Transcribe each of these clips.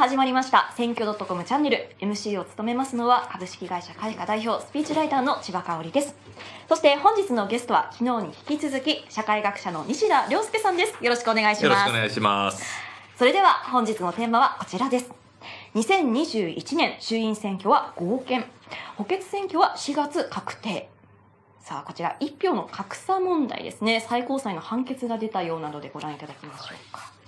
始まりました。選挙 .com チャンネル。MC を務めますのは株式会社開花代表スピーチライターの千葉香織です。そして本日のゲストは昨日に引き続き社会学者の西田亮介さんです。よろしくお願いします。よろしくお願いします。それでは本日のテーマはこちらです。2021年衆院選挙は合憲。補欠選挙は4月確定。さあこちら一票の格差問題ですね。最高裁の判決が出たようなのでご覧いただきましょうか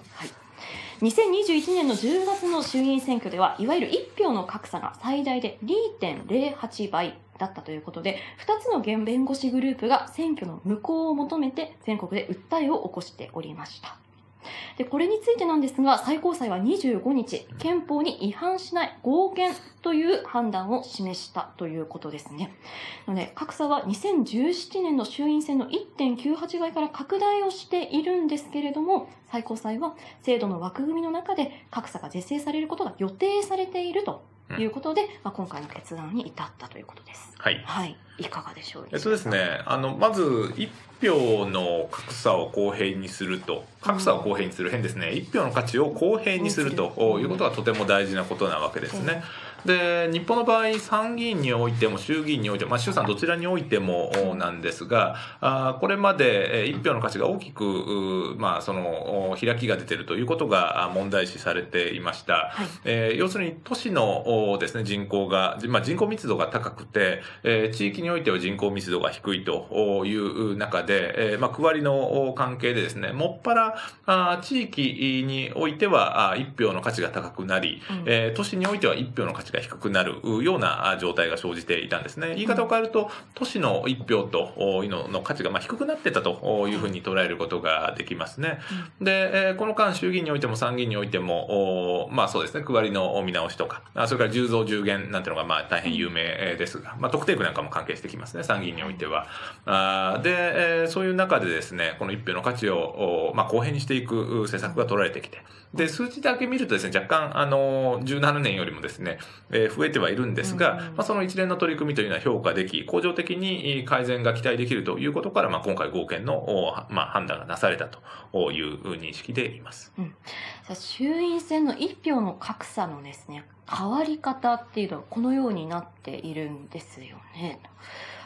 2021年の10月の衆議院選挙では、いわゆる1票の格差が最大で2.08倍だったということで、2つの弁護士グループが選挙の無効を求めて全国で訴えを起こしておりました。で、これについてなんですが、最高裁は25日、憲法に違反しない合憲という判断を示したということですね。ので、格差は2017年の衆院選の1.98倍から拡大をしているんですけれども、最高裁は制度の枠組みの中で格差が是正されることが予定されているということで、うん、まあ、今回の決断に至ったということです。はい。はい。いかがでしょう？えっとですね、あの、まず、一票の格差を公平にすると、格差を公平にする、変ですね。一票の価値を公平にするということがとても大事なことなわけですね。で日本の場合参議院においても衆議院においても、まあ、衆参どちらにおいてもなんですがあこれまで一票の価値が大きく、まあ、その開きが出ているということが問題視されていました、はい、えー、要するに都市のです、ね、人口が、まあ、人口密度が高くて、えー、地域においては人口密度が低いという中で、えーまあ、区割りの関係でですねもっぱらあ地域においては一票の価値が高くなり、うん、えー、都市においては一票の価値が低くなるような状態が生じていたんですね。言い方を変えると、都市の一票というのの価値がま低くなってたというふうに捉えることができますね。で、この間衆議院においても参議院においても、まあそうですね、区割りの見直しとか、それから10増10減なんていうのがまあ大変有名ですが、まあ特定区なんかも関係してきますね、参議院においては。あで、そういう中でですね、この一票の価値を、まあ、公平にしていく施策が取られてきて、で、数値だけ見るとですね、若干、あの、17年よりもですね、えー、増えてはいるんですが、まあ、その一連の取り組みというのは評価でき、恒常的に改善が期待できるということから、まあ、今回合憲の、まあ、判断がなされたという認識でいます。うん、衆院選の一票の格差のですね、変わり方っていうのはこのようになっているんですよね。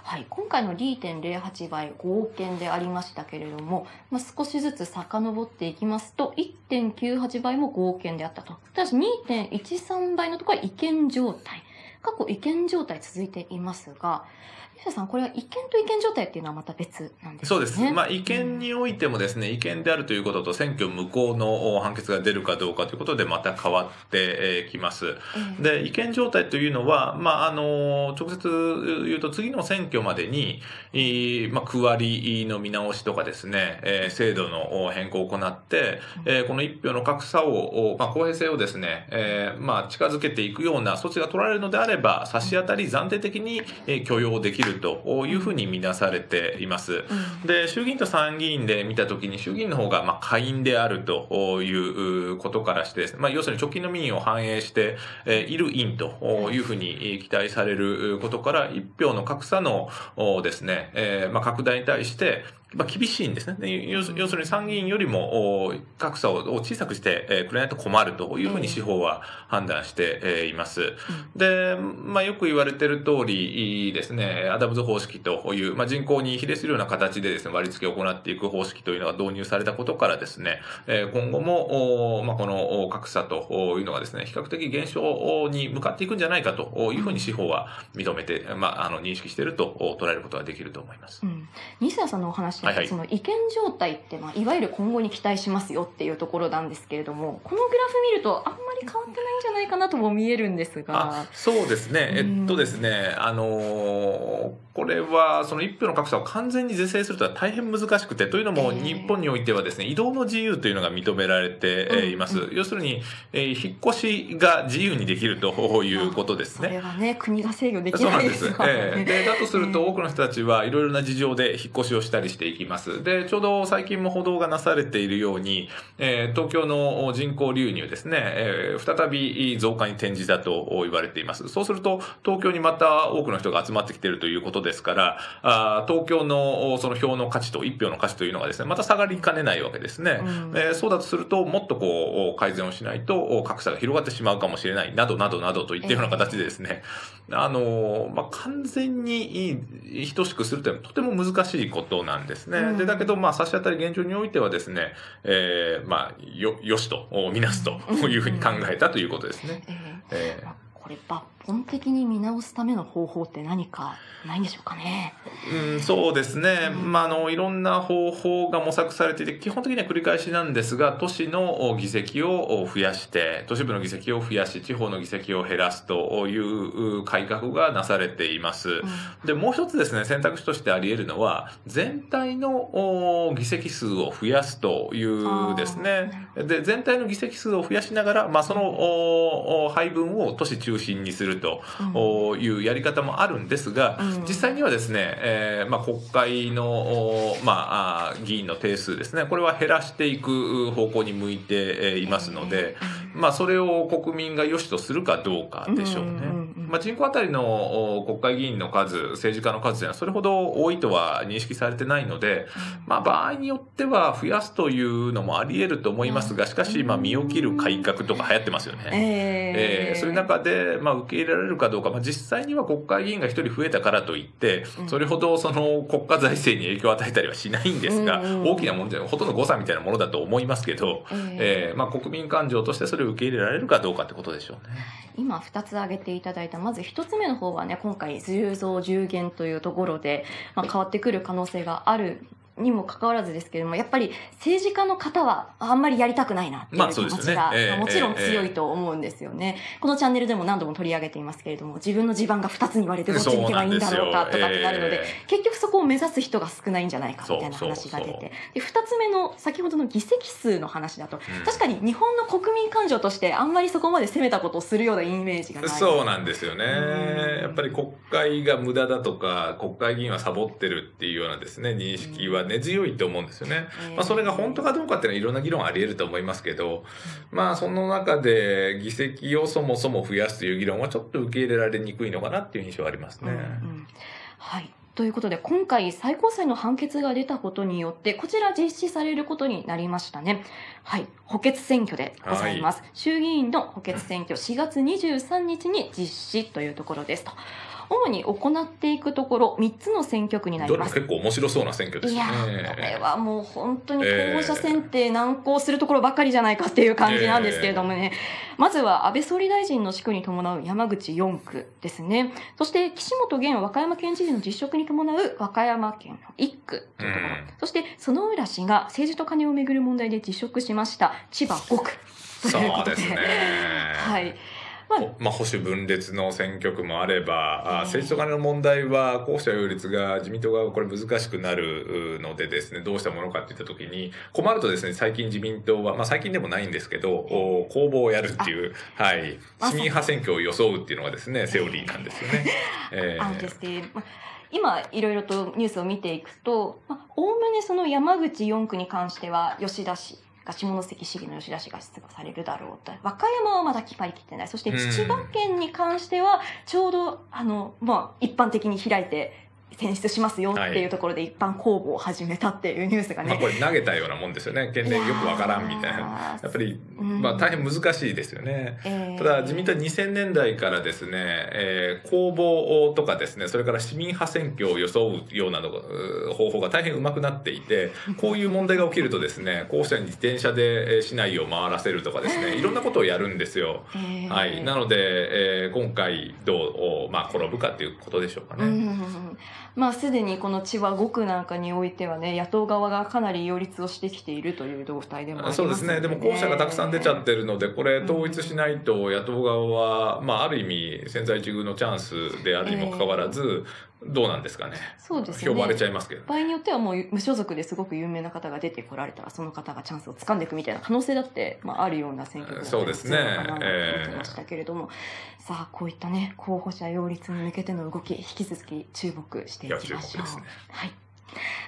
はい、今回の2.08倍合憲でありましたけれども、まあ、少しずつ遡っていきますと、1.98倍も合憲であったと。ただし2.13倍のところは違憲状態。過去違憲状態続いていますが、吉田さん、これは違憲と違憲状態っていうのはまた別なんですね。そうです。まあ、違憲においてもですね、違憲であるということと選挙無効の判決が出るかどうかということでまた変わってきます。で、違憲状態というのは、まあ、あの、直接言うと次の選挙までに、まあ、区割りの見直しとかですね、え制度の変更を行って、えこの一票の格差を、まあ、公平性をですね、えまあ、近づけていくような措置が取られるのであれば、差し当たり暫定的に許容できるるというふうに見なされています。で、衆議院と参議院で見たときに、衆議院の方がまあ下院であるということからして、まあ、要するに直近の民意を反映している院というふうに期待されることから、一票の格差のですね、えまあ拡大に対して、まあ、厳しいんですね。要するに参議院よりも格差を小さくしてくれないと困るというふうに司法は判断しています。で、まあ、よく言われている通りですね、アダムズ方式という、まあ、人口に比例するような形でですね、割り付けを行っていく方式というのが導入されたことからですね、今後も、まあ、この格差というのがですね、比較的減少に向かっていくんじゃないかというふうに司法は認めて、まあ、あの認識していると捉えることができると思います。うん、西田さんのお話はいはい、その違憲状態って、まあ、いわゆる今後に期待しますよっていうところなんですけれどもこのグラフ見るとあんまり変わってないんじゃないかなとも見えるんですが。そうですね、えっとですねあのー、これはその一票の格差を完全に是正するとは大変難しくてというのも日本においてはですね移動の自由というのが認められています、うん。うん、要するに、えー、引っ越しが自由にできるということですね。それはね国が制御できないですから、ね、そうなんです、えー、でだとすると多くの人たちはいろいろな事情で引っ越しをしたりしていきます。で、ちょうど最近も報道がなされているように、えー、東京の人口流入ですね、ええー再び増加に転じたと言われています。そうすると、東京にまた多くの人が集まってきているということですから、あー東京のその票の価値と、一票の価値というのがですね、また下がりかねないわけですね。うんえーそうだとすると、もっとこう、改善をしないと、格差が広がってしまうかもしれない、などなどなどといったような形でですね、あのーまあ、完全に等しくするというのはとても難しいことなんですね。うんで、だけど、まあ、差し当たり現状においてはですね、えーまあ、よ、よしと、みなすというふうに考えたということですね。ええーこれ抜本的に見直すための方法って何かないんでしょうかね？うん、そうですね。うんまあ、あの、いろんな方法が模索されていて、基本的には繰り返しなんですが、都市の議席を増やして、都市部の議席を増やし、地方の議席を減らすという改革がなされています。うんで、もう一つですね、選択肢としてあり得るのは、全体のお議席数を増やすというですね。で、全体の議席数を増やしながら、まあ、その配分を都市中心にするとおいうやり方もあるんですが、うん。実際にはですね、えーまあ、国会の、おまあ、議員の定数ですね、これは減らしていく方向に向いてえーいますので、まあ、それを国民が良しとするかどうかでしょうね。まあ、人口当たりのお国会議員の数、政治家の数というのはそれほど多いとは認識されてないので、まあ、場合によっては増やすというのもあり得ると思いますが、しかし、まあ、身を切る改革とか流行ってますよね。えーえーそういう中で、まあ、受け入れられるかどうか、まあ、実際には国会議員が一人増えたからといってうん、それほどその国家財政に影響を与えたりはしないんですが、大きな問題はほとんど誤差みたいなものだと思いますけど、えーえーまあ、国民感情としてそれを受け入れられるかどうかってことでしょうね。今2つ挙げていただいたまず1つ目の方はね今回10増10減というところで、まあ、変わってくる可能性があるにもかかわらずですけれどもやっぱり政治家の方はあんまりやりたくないなっていう気持ちが、まあもちろん強いと思うんですよね、このチャンネルでも何度も取り上げていますけれども自分の地盤が2つに割れてどっちに行けばいいんだろうかとかってなるので、え結局そこを目指す人が少ないんじゃないかみたいな話が出て。で2つ目の先ほどの議席数の話だと、うん。確かに日本の国民感情としてあんまりそこまで攻めたことをするようなイメージがない。そうなんですよね。うん。やっぱり国会が無駄だとか、国会議員はサボってるっていうようなですね、認識は根強いと思うんですよね。えー。まあ、それが本当かどうかっていうのはいろんな議論あり得ると思いますけど、まあ、その中で議席をそもそも増やすという議論はちょっと受け入れられにくいのかなっていう印象はありますね。うんうん。はい。ということで今回最高裁の判決が出たことによってこちら実施されることになりましたね。はい。補欠選挙でございます、衆議院の補欠選挙4月23日に実施というところですと主に行っていくところ3つの選挙区になります。どれも結構面白そうな選挙ですいね。やーこれはもう本当に候補者選定難航するところばっかりじゃないかっていう感じなんですけれどもね、まずは安倍総理大臣の死去に伴う山口4区ですね。そして岸本現和歌山県知事の実職に伴う和歌山県の1区というところ、うん。そして薗浦氏が政治と金をめぐる問題で辞職しました千葉5区とそいうことでうですね。はいまあほまあ、保守分裂の選挙区もあれば、政治と金の問題は候補者擁立が自民党がこれ難しくなるのでですね、どうしたものかっていったときに、困るとですね、最近自民党は、まあ最近でもないんですけど、お公募をやるっていう、はい、市民派選挙を装うっていうのがですね、セオリーなんですよね。ええ。あのですね、まあ今いろいろとニュースを見ていくとまあおおむねその山口4区に関しては吉田氏が下関市議の吉田氏が出馬されるだろうと。和歌山はまだ決まりきってない。そしてうん。千葉県に関してはちょうどあの、まあ、一般的に開いて選出しますよっていうところで一般公募を始めたっていうニュースがね、まあこれ投げたようなもんですよね。県連よくわからんみたいな。ややっぱり、うんまあ大変難しいですよね。えーただ自民党は2000年代からですね、えー公募とかですね、それから市民派選挙を装うような方法が大変うまくなっていて、こういう問題が起きるとですね、候補者に自転車でえー市内を回らせるとかですね、いろんなことをやるんですよ。えーはい。なので、えー今回どう、まあ転ぶかっていうことでしょうかね。うんまあすでにこの千葉5区なんかにおいてはね野党側がかなり擁立をしてきているという動態でもありますそうですね。でも候補者がたくさん出ちゃってるので、これ統一しないと野党側は、まあある意味千載一遇のチャンスであるにもかかわらず、どうなんですかね。そうですね票割れちゃいますけど。場合によってはもう無所属ですごく有名な方が出てこられたらその方がチャンスを掴んでいくみたいな可能性だって、まあ、あるような選挙区だそうですねるのかなと思ってましたけれども、さあこういったね候補者擁立に向けての動き引き続き注目していきましょうねはい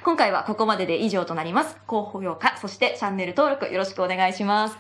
今回はここまでで以上となります。広報評価、そしてチャンネル登録よろしくお願いします。